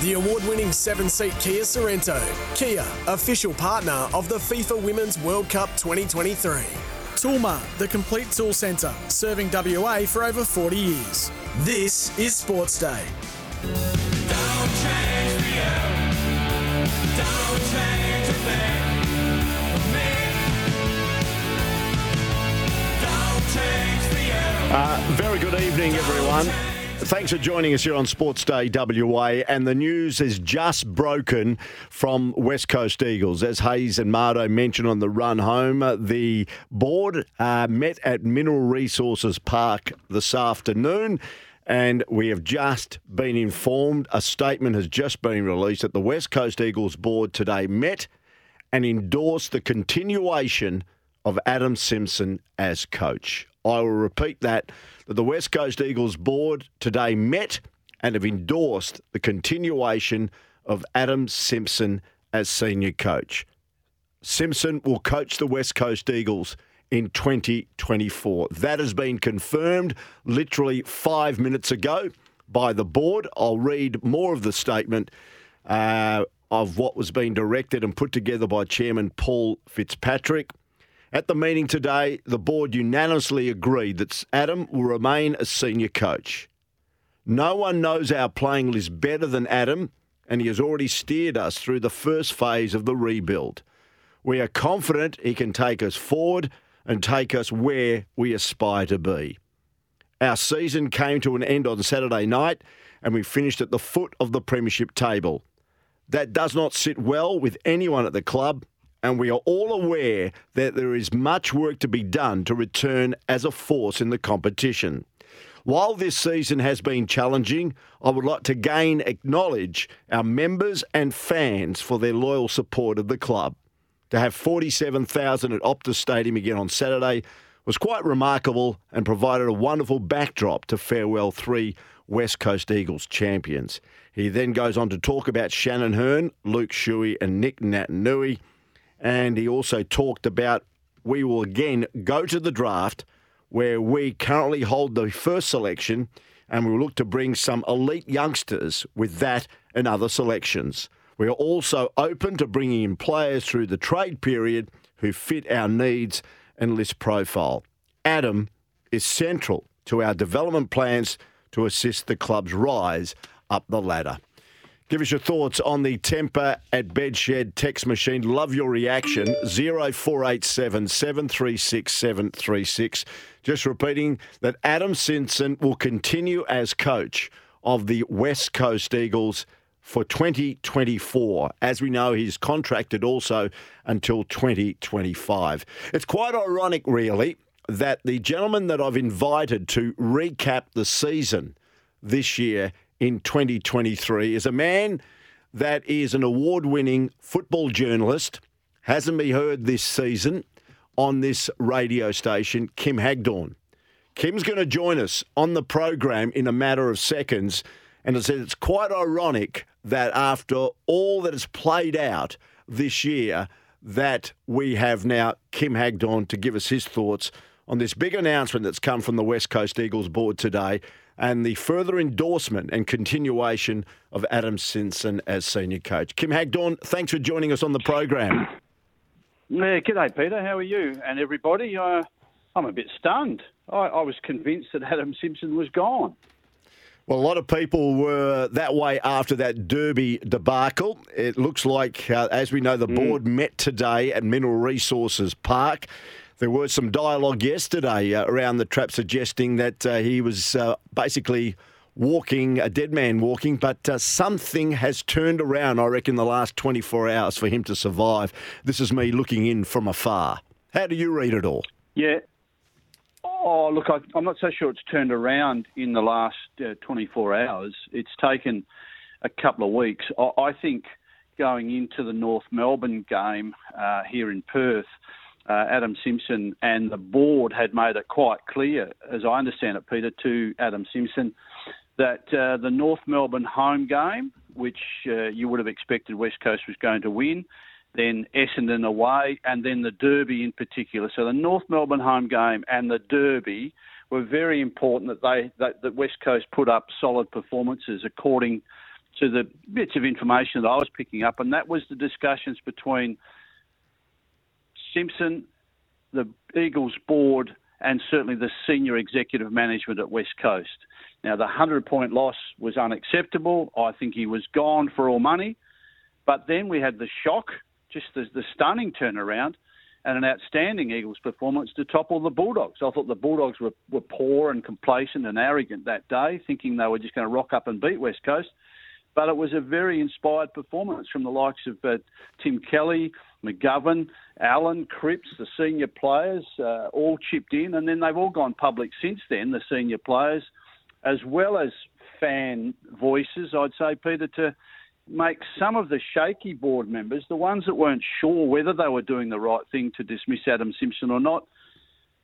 the award winning seven seat Kia Sorento. Kia, official partner of the FIFA Women's World Cup 2023. Toolmart, the complete tool centre, serving WA for over 40 years. This is Sports Day. Uh, very good evening, everyone. Thanks for joining us here on Sports Day WA. And the news is just broken from West Coast Eagles. As Hayes and Mardo mentioned on the run home, uh, the board uh, met at Mineral Resources Park this afternoon. And we have just been informed a statement has just been released that the West Coast Eagles board today met and endorsed the continuation of Adam Simpson as coach. I will repeat that, that the West Coast Eagles board today met and have endorsed the continuation of Adam Simpson as senior coach. Simpson will coach the West Coast Eagles in 2024. That has been confirmed literally five minutes ago by the board. I'll read more of the statement uh, of what was being directed and put together by Chairman Paul Fitzpatrick. At the meeting today, the board unanimously agreed that Adam will remain a senior coach. No one knows our playing list better than Adam, and he has already steered us through the first phase of the rebuild. We are confident he can take us forward and take us where we aspire to be. Our season came to an end on Saturday night, and we finished at the foot of the Premiership table. That does not sit well with anyone at the club, and we are all aware that there is much work to be done to return as a force in the competition. While this season has been challenging, I would like to again acknowledge our members and fans for their loyal support of the club. To have 47,000 at Optus Stadium again on Saturday was quite remarkable and provided a wonderful backdrop to farewell three West Coast Eagles champions. He then goes on to talk about Shannon Hurn, Luke Shuey, and Nick Naitanui. And he also talked about we will again go to the draft where we currently hold the first selection and we will look to bring some elite youngsters with that and other selections. We are also open to bringing in players through the trade period who fit our needs and list profile. Adam is central to our development plans to assist the club's rise up the ladder. Give us your thoughts on the Tempur at Bedshed text machine. Love your reaction. 0487 736 736. Just repeating that Adam Simpson will continue as coach of the West Coast Eagles for 2024. As we know, he's contracted also until 2025. It's quite ironic, really, that the gentleman that I've invited to recap the season this year in 2023 is a man that is an award winning football journalist, hasn't been heard this season on this radio station, Kim Hagdorn. Kim's going to join us on the program in a matter of seconds. And I said it's quite ironic that after all that has played out this year, that we have now Kim Hagdorn to give us his thoughts on this big announcement that's come from the West Coast Eagles board today and the further endorsement and continuation of Adam Simpson as senior coach. Kim Hagdorn, thanks for joining us on the program. Yeah, g'day, Peter. How are you and everybody? Uh, I'm a bit stunned. I, I was convinced that Adam Simpson was gone. Well, a lot of people were that way after that Derby debacle. It looks like, uh, as we know, the board met today at Mineral Resources Park. There was some dialogue yesterday uh, around the trap suggesting that uh, he was uh, basically walking, a dead man walking, but uh, something has turned around, I reckon, the last 24 hours for him to survive. This is me looking in from afar. How do you read it all? Yeah. Oh, look, I, I'm not so sure it's turned around in the last uh, 24 hours. It's taken a couple of weeks. I, I think going into the North Melbourne game uh, here in Perth, uh, Adam Simpson and the board had made it quite clear, as I understand it, Peter, to Adam Simpson, that uh, the North Melbourne home game, which uh, you would have expected West Coast was going to win, then Essendon away, and then the Derby in particular. So the North Melbourne home game and the Derby were very important that they that, that West Coast put up solid performances according to the bits of information that I was picking up, and that was the discussions between Simpson, the Eagles board, and certainly the senior executive management at West Coast. Now, the 100 point loss was unacceptable. I think he was gone for all money. But then we had the shock, just the, the stunning turnaround, and an outstanding Eagles performance to topple the Bulldogs. I thought the Bulldogs were, were poor and complacent and arrogant that day, thinking they were just going to rock up and beat West Coast. But it was a very inspired performance from the likes of uh, Tim Kelly, McGovern, Allen, Cripps, the senior players, uh, all chipped in, and then they've all gone public since then, the senior players, as well as fan voices, I'd say, Peter, to make some of the shaky board members, the ones that weren't sure whether they were doing the right thing to dismiss Adam Simpson or not,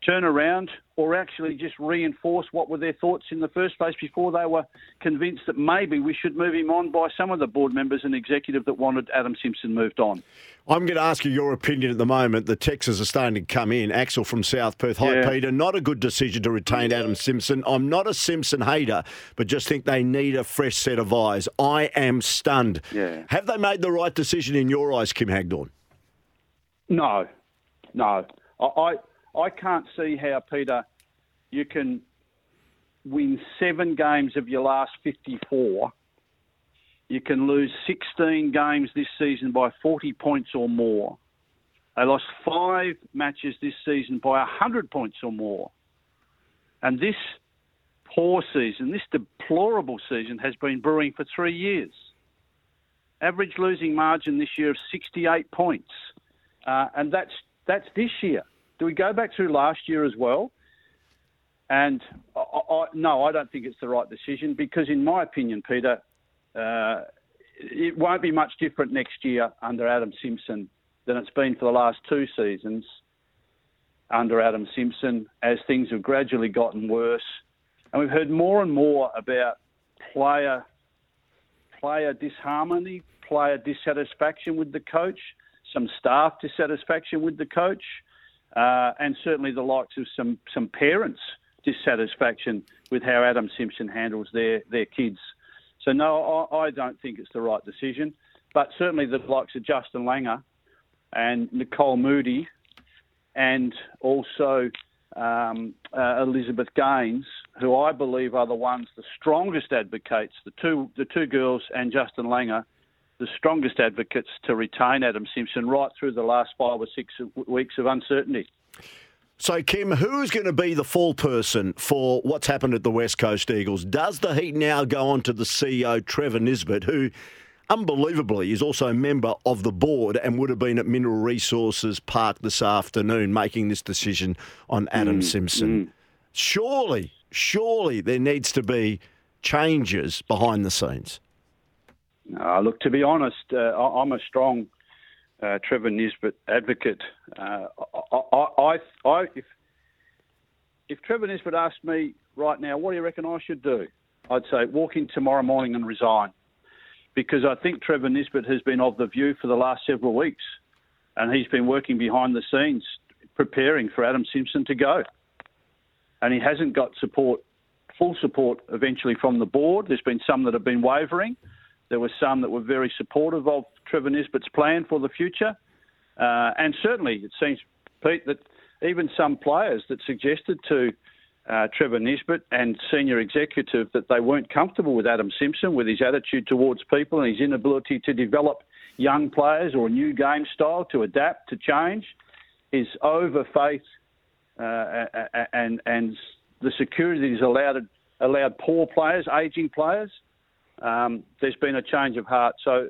turn around or actually just reinforce what were their thoughts in the first place before they were convinced that maybe we should move him on by some of the board members and executive that wanted Adam Simpson moved on. I'm going to ask you your opinion at the moment. The texts are starting to come in. Axel from South Perth. Hi, yeah. Peter. Not a good decision to retain Adam Simpson. I'm not a Simpson hater, but just think they need a fresh set of eyes. I am stunned. Yeah. Have they made the right decision in your eyes, Kim Hagdorn? No. No. I I can't see how, Peter, you can win seven games of your last 54. You can lose 16 games this season by 40 points or more. They lost five matches this season by 100 points or more. And this poor season, this deplorable season, has been brewing for three years. Average losing margin this year of 68 points. Uh, and that's, that's this year. Do we go back through last year as well? And I, I, no, I don't think it's the right decision because, in my opinion, Peter, uh, it won't be much different next year under Adam Simpson than it's been for the last two seasons under Adam Simpson as things have gradually gotten worse. And we've heard more and more about player player disharmony, player dissatisfaction with the coach, some staff dissatisfaction with the coach uh, and certainly the likes of some some parents' dissatisfaction with how Adam Simpson handles their their kids. So no, I, I don't think it's the right decision. But certainly the likes of Justin Langer and Nicole Moody, and also um, uh, Elizabeth Gaines, who I believe are the ones, the strongest advocates, the two the two girls and Justin Langer the strongest advocates to retain Adam Simpson right through the last five or six weeks of uncertainty. So, Kim, who's going to be the fall person for what's happened at the West Coast Eagles? Does the heat now go on to the CEO, Trevor Nisbett, who unbelievably is also a member of the board and would have been at Mineral Resources Park this afternoon making this decision on Adam mm, Simpson? Mm. Surely, surely there needs to be changes behind the scenes. Uh, look, to be honest, uh, I'm a strong uh, Trevor Nisbett advocate. Uh, I, I, I, if, if Trevor Nisbett asked me right now, what do you reckon I should do? I'd say walk in tomorrow morning and resign. Because I think Trevor Nisbett has been of the view for the last several weeks. And he's been working behind the scenes preparing for Adam Simpson to go. And he hasn't got support, full support eventually from the board. There's been some that have been wavering. There were some that were very supportive of Trevor Nisbett's plan for the future. Uh, and certainly, it seems, Pete, that even some players that suggested to uh, Trevor Nisbett and senior executive that they weren't comfortable with Adam Simpson, with his attitude towards people and his inability to develop young players or a new game style to adapt, to change, his over faith uh, and, and the security that he's allowed, allowed poor players, ageing players um, there's been a change of heart. So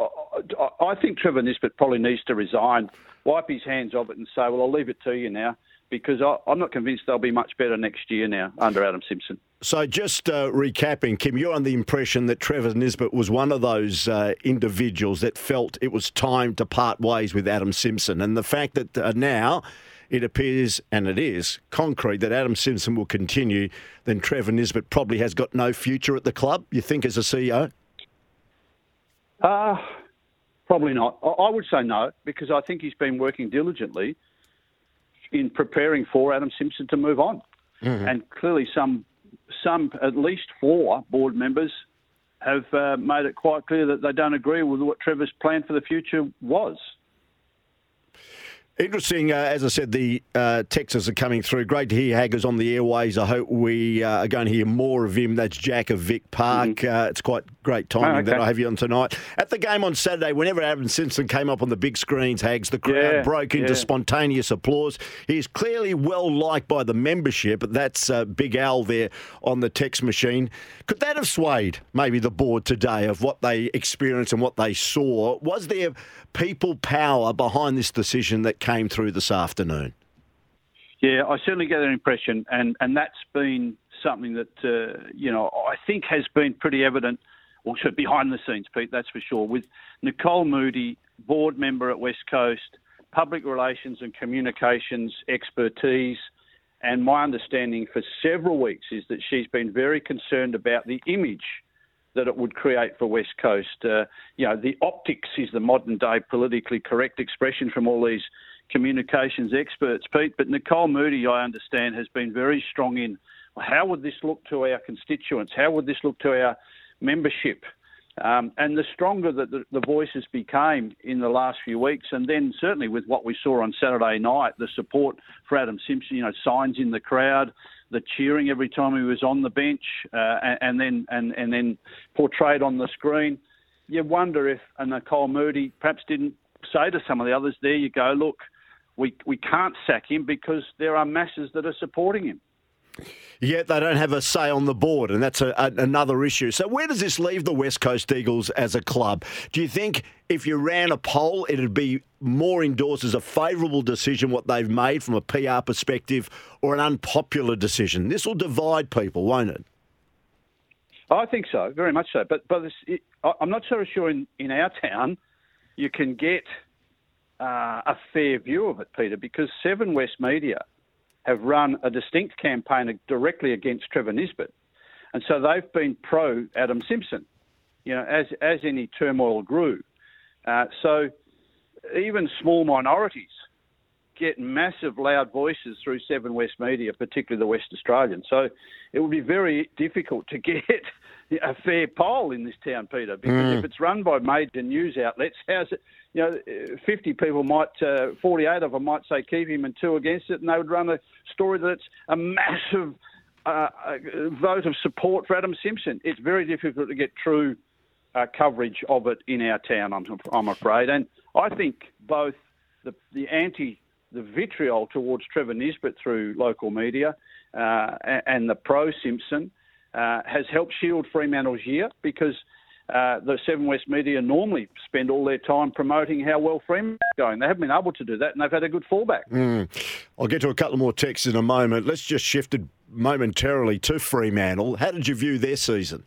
I, I think Trevor Nisbett probably needs to resign, wipe his hands of it, and say, "Well, I'll leave it to you now." Because I, am not convinced they'll be much better next year now under Adam Simpson. So, just uh, recapping, Kim, you're on the impression that Trevor Nisbett was one of those uh, individuals that felt it was time to part ways with Adam Simpson. And the fact that uh, now it appears, and it is, concrete that Adam Simpson will continue, then Trevor Nisbett probably has got no future at the club, you think, as a CEO? Uh, probably not. I would say no, because I think he's been working diligently in preparing for Adam Simpson to move on. Mm-hmm. And clearly, some, some, at least four board members have uh, made it quite clear that they don't agree with what Trevor's plan for the future was. Interesting, uh, as I said, the uh, texts are coming through. Great to hear Haggers on the airways. I hope we uh, are going to hear more of him. That's Jack of Vic Park. Mm-hmm. it's quite great timing oh, okay. that I have you on tonight. At the game on Saturday, whenever Adam Simpson came up on the big screens, Hags, the crowd yeah, broke into yeah. spontaneous applause. He's clearly well liked by the membership. That's uh, Big Al there on the text machine. Could that have swayed maybe the board today of what they experienced and what they saw? Was there people power behind this decision that came through this afternoon? Yeah, I certainly get that impression, and, and that's been something that uh, you know I think has been pretty evident, also behind the scenes, Pete. That's for sure. With Nicole Moody, board member at West Coast, public relations and communications expertise, and my understanding for several weeks is that she's been very concerned about the image that it would create for West Coast. Uh, you know, the optics is the modern day politically correct expression from all these communications experts, Pete. But Nicole Moody, I understand, has been very strong in how would this look to our constituents? How would this look to our membership? Um, and the stronger that the, the, voices became in the last few weeks, and then certainly with what we saw on Saturday night, the support for Adam Simpson, you know, signs in the crowd, the cheering every time he was on the bench, uh, and, and, then and, and then portrayed on the screen. You wonder if a Nicole Moody perhaps didn't say to some of the others, "There you go, look, we we can't sack him because there are masses that are supporting him." Yet they don't have a say on the board, and that's a, a, another issue. So, where does this leave the West Coast Eagles as a club? Do you think if you ran a poll, it'd be more endorsed as a favourable decision what they've made from a PR perspective, or an unpopular decision? This will divide people, won't it? I think so, very much so. But but it, I'm not so sure in, in our town you can get uh, a fair view of it, Peter, because Seven West Media have run a distinct campaign directly against Trevor Nisbett. And so they've been pro Adam Simpson, you know, as, as any turmoil grew. Uh, so even small minorities get massive loud voices through Seven West Media, particularly the West Australian. So it would be very difficult to get a fair poll in this town, Peter, because mm. if it's run by major news outlets, how's it? You know, 50 people might, uh, 48 of them might say keep him and two against it, and they would run a story that it's a massive uh, uh vote of support for Adam Simpson. It's very difficult to get true uh, coverage of it in our town, I'm, I'm afraid. And I think both the, the anti the vitriol towards Trevor Nisbett through local media uh, and the pro Simpson uh, has helped shield Fremantle's year because uh, the Seven West media normally spend all their time promoting how well Fremantle's going. They haven't been able to do that, and they've had a good fallback. Mm. I'll get to a couple more texts in a moment. Let's just shift it momentarily to Fremantle. How did you view their season?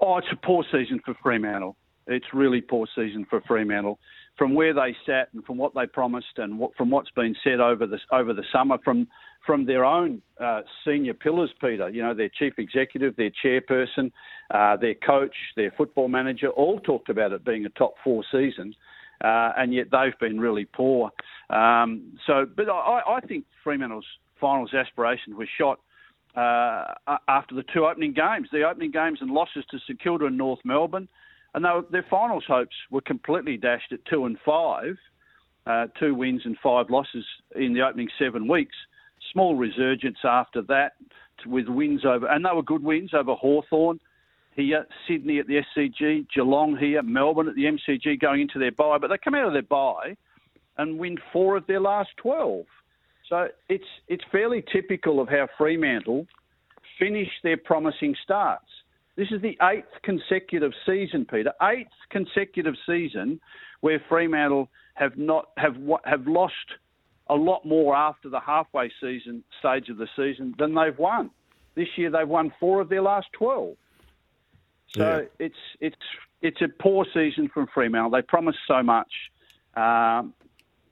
Oh, it's a poor season for Fremantle. It's really poor season for Fremantle. From where they sat and from what they promised and what, from what's been said over the over the summer from from their own uh, senior pillars, Peter. You know, their chief executive, their chairperson, uh, their coach, their football manager, all talked about it being a top four season, uh, and yet they've been really poor. Um, so, but I, I think Fremantle's finals aspirations were shot uh, after the two opening games, the opening games and losses to St Kilda and North Melbourne, and were, their finals hopes were completely dashed at two and five. Uh, two wins and five losses in the opening seven weeks small resurgence after that with wins over, and they were good wins over Hawthorn here, Sydney at the SCG, Geelong here, Melbourne at the MCG going into their bye, but they come out of their bye and win four of their last 12. So it's, it's fairly typical of how Fremantle finish their promising starts. This is the eighth consecutive season, Peter, eighth consecutive season where Fremantle have not have have lost a lot more after the halfway season stage of the season than they've won. This year they've won four of their last twelve. So yeah. it's it's it's a poor season from Fremantle. They promised so much, um,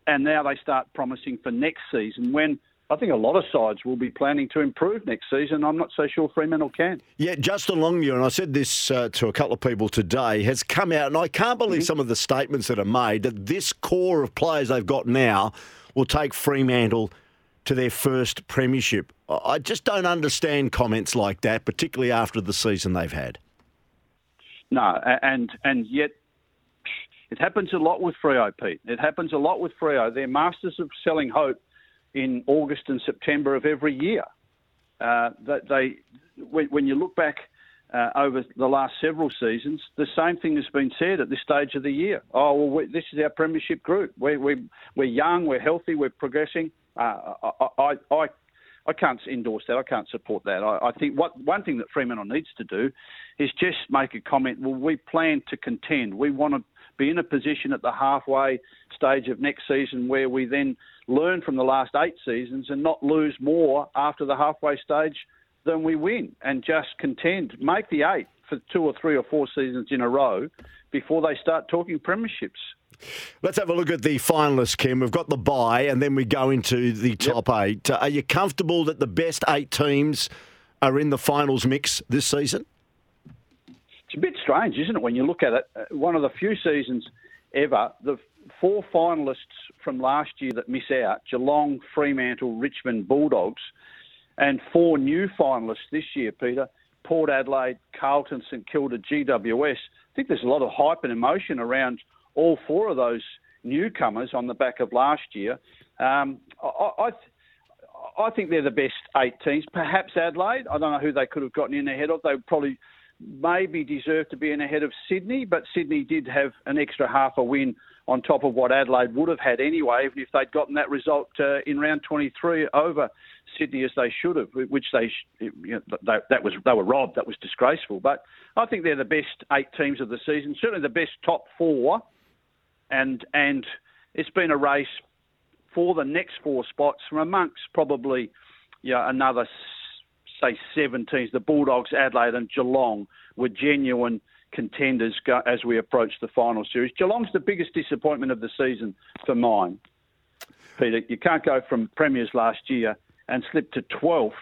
and now they start promising for next season when. I think a lot of sides will be planning to improve next season. I'm not so sure Fremantle can. Yeah, Justin Longmuir, and I said this uh, to a couple of people today, has come out, and I can't believe mm-hmm. some of the statements that are made that this core of players they've got now will take Fremantle to their first premiership. I just don't understand comments like that, particularly after the season they've had. no, and and yet it happens a lot with Freo, Pete. It happens a lot with Freo. They're masters of selling hope in August and September of every year. Uh, that they, when, when, you look back uh, over the last several seasons, the same thing has been said at this stage of the year. Oh, well, we, this is our premiership group. We're, we're, we're young, we're healthy, we're progressing. Uh, I, I, I, I can't endorse that. I can't support that. I, I think what one thing that Fremantle needs to do is just make a comment. Well, we plan to contend. We want to be in a position at the halfway stage of next season where we then learn from the last eight seasons and not lose more after the halfway stage than we win and just contend. Make the eight for two or three or four seasons in a row before they start talking premierships. Let's have a look at the finalists, Kim. We've got the bye, and then we go into the top yep. eight. Uh, are you comfortable that the best eight teams are in the finals mix this season? A bit strange, isn't it, when you look at it? Uh, one of the few seasons ever, the four finalists from last year that miss out Geelong, Fremantle, Richmond, Bulldogs, and four new finalists this year, Peter Port Adelaide, Carlton, St Kilda, GWS. I think there's a lot of hype and emotion around all four of those newcomers on the back of last year. Um, I, I, I think they're the best eight teams. Perhaps Adelaide. I don't know who they could have gotten in ahead of. They probably maybe deserved to be in ahead of Sydney, but Sydney did have an extra half a win on top of what Adelaide would have had anyway, even if they'd gotten that result uh, in round 23 over Sydney as they should have, which they, you know, they that was they were robbed. That was disgraceful. But I think they're the best eight teams of the season, certainly the best top four, and and it's been a race for the next four spots from amongst probably you know, another say seven teams, the Bulldogs, Adelaide, and Geelong were genuine contenders as we approach the final series. Geelong's the biggest disappointment of the season for mine. Peter, you can't go from premiers last year and slip to 12th,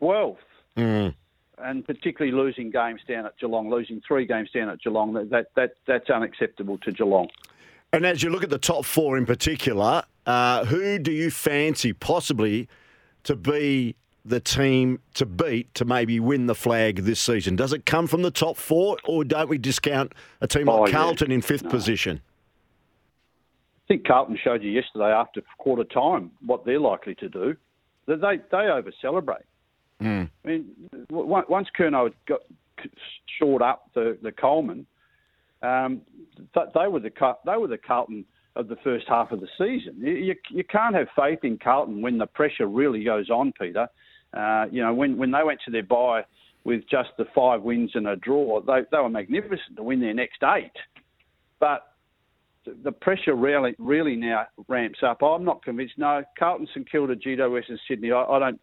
12th, mm. and particularly losing games down at Geelong, losing three games down at Geelong. That, that that's unacceptable to Geelong. And as you look at the top four in particular, uh, who do you fancy possibly to be the team to beat to maybe win the flag this season? Does it come from the top four, or don't we discount a team like oh, Carlton yeah. in fifth no. position? I think Carlton showed you yesterday after quarter time what they're likely to do. They they over celebrate. Mm. I mean, once Curnow got shored up the the Coleman, um, they were the they were the Carlton of the first half of the season. You, you can't have faith in Carlton when the pressure really goes on, Peter. Uh, you know, when, when they went to their bye with just the five wins and a draw, they, they were magnificent to win their next eight. But the pressure really, really now ramps up. I'm not convinced. No, Carlton, St Kilda, GWS, and Sydney. I, I don't.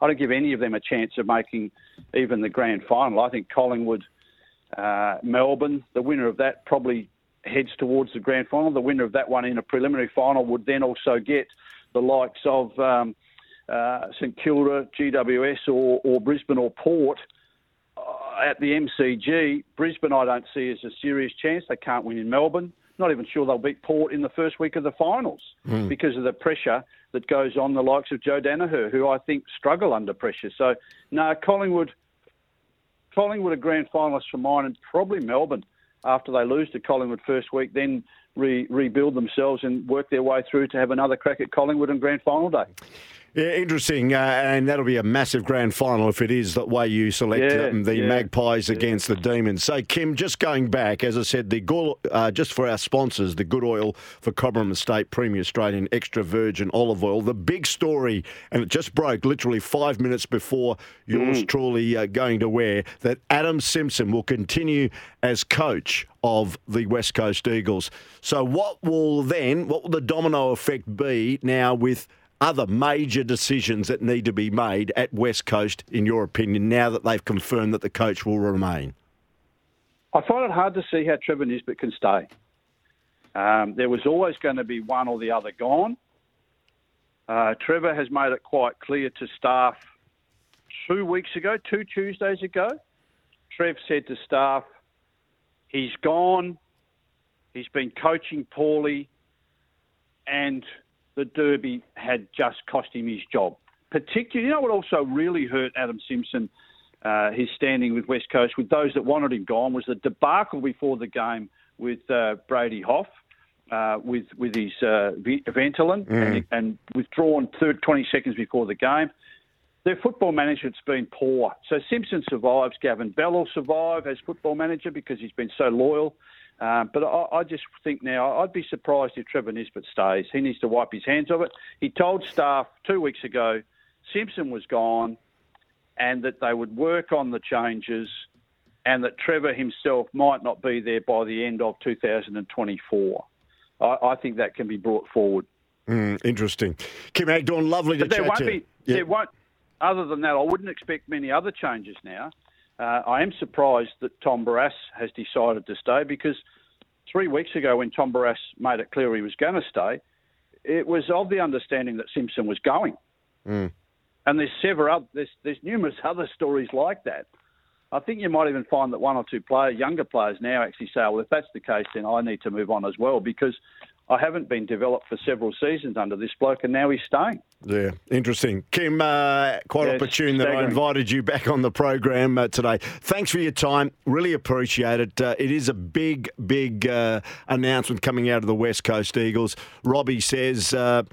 I don't give any of them a chance of making even the grand final. I think Collingwood, uh, Melbourne, the winner of that probably heads towards the grand final. The winner of that one in a preliminary final would then also get the likes of um, uh, St Kilda, GWS, or, or Brisbane or Port uh, at the MCG. Brisbane, I don't see as a serious chance. They can't win in Melbourne. Not even sure they'll beat Port in the first week of the finals mm. because of the pressure that goes on the likes of Joe Daniher, who I think struggle under pressure. So, no, Collingwood, Collingwood a grand finalist for mine, and probably Melbourne after they lose to Collingwood first week, then re- rebuild themselves and work their way through to have another crack at Collingwood on grand final day. Yeah, interesting, uh, and that'll be a massive grand final if it is that way you select yeah, um, the yeah, Magpies yeah. against the Demons. So, Kim, just going back, as I said, the good, uh, just for our sponsors, the good oil for Cobram Estate Premium Australian Extra Virgin Olive Oil. The big story, and it just broke literally five minutes before yours mm. truly uh, going to wear, that Adam Simpson will continue as coach of the West Coast Eagles. So, what will then, what will the domino effect be now with? Other major decisions that need to be made at West Coast, in your opinion, now that they've confirmed that the coach will remain? I find it hard to see how Trevor Nisbett can stay. Um, there was always going to be one or the other gone. Uh, Trevor has made it quite clear to staff two weeks ago, two Tuesdays ago. Trev said to staff, he's gone, he's been coaching poorly, and the Derby had just cost him his job. Particularly, you know what also really hurt Adam Simpson uh, his standing with West Coast, with those that wanted him gone, was the debacle before the game with uh, Brady Hough. Uh, with with his uh, Ventolin mm. and, and, withdrawn third 20 seconds before the game. Their football management's been poor. So Simpson survives. Gavin Bell will survive as football manager because he's been so loyal. Um, but I, I, just think now I'd be surprised if Trevor Nisbett stays. He needs to wipe his hands of it. He told staff two weeks ago Simpson was gone and that they would work on the changes and that Trevor himself might not be there by the end of 2024. I, I think that can be brought forward. Mm, interesting. Kim Hagdorn, lovely to but there chat won't to. Be, yeah. There won't. Other than that, I wouldn't expect many other changes now. Uh, I am surprised that Tom Barrass has decided to stay because three weeks ago, when Tom Barrass made it clear he was going to stay, it was of the understanding that Simpson was going. Mm. And there's several there's there's numerous other stories like that. I think you might even find that one or two player, younger players now actually say, well, if that's the case, then I need to move on as well because I haven't been developed for several seasons under this bloke, and now he's staying. Yeah, interesting. Kim, uh, quite yeah, opportune that I invited you back on the program uh, today. Thanks for your time. Really appreciate it. Uh, it is a big, big uh, announcement coming out of the West Coast Eagles. Robbie says uh,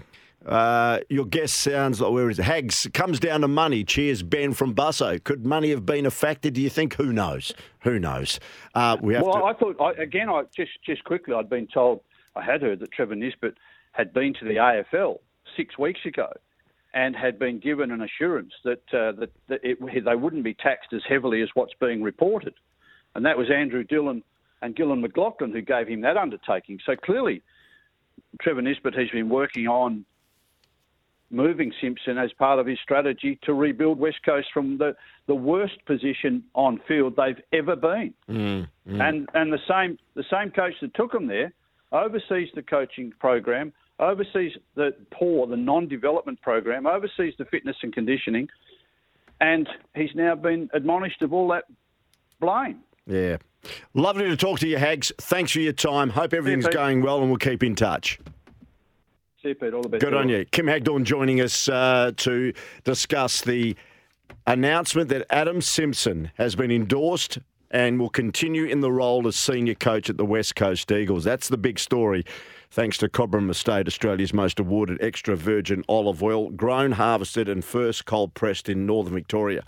uh, your guest sounds like where is it? Hags comes down to money. Cheers, Ben from Busso. Could money have been a factor? Do you think? Who knows? Who knows? Uh, we have well, to... I thought I, again. I just just quickly. I'd been told. I had heard that Trevor Nisbett had been to the AFL six weeks ago, and had been given an assurance that uh, that, that it, they wouldn't be taxed as heavily as what's being reported, and that was Andrew Dillon and Gillon McLachlan who gave him that undertaking. So clearly, Trevor Nisbett has been working on moving Simpson as part of his strategy to rebuild West Coast from the, the worst position on field they've ever been. Mm, mm. And and the same the same coach that took them there oversees the coaching program, oversees the poor, the non-development program, oversees the fitness and conditioning, and he's now been admonished of all that blame. Yeah. Lovely to talk to you, Hags. Thanks for your time. Hope everything's yeah, going well and we'll keep in touch. See you, Pete. All the best. Good on you. Kim Hagdorn joining us uh, to discuss the announcement that Adam Simpson has been endorsed and will continue in the role as senior coach at the West Coast Eagles. That's the big story. Thanks to Cobram Estate, Australia's most awarded extra virgin olive oil, grown, harvested, and first cold pressed in northern Victoria.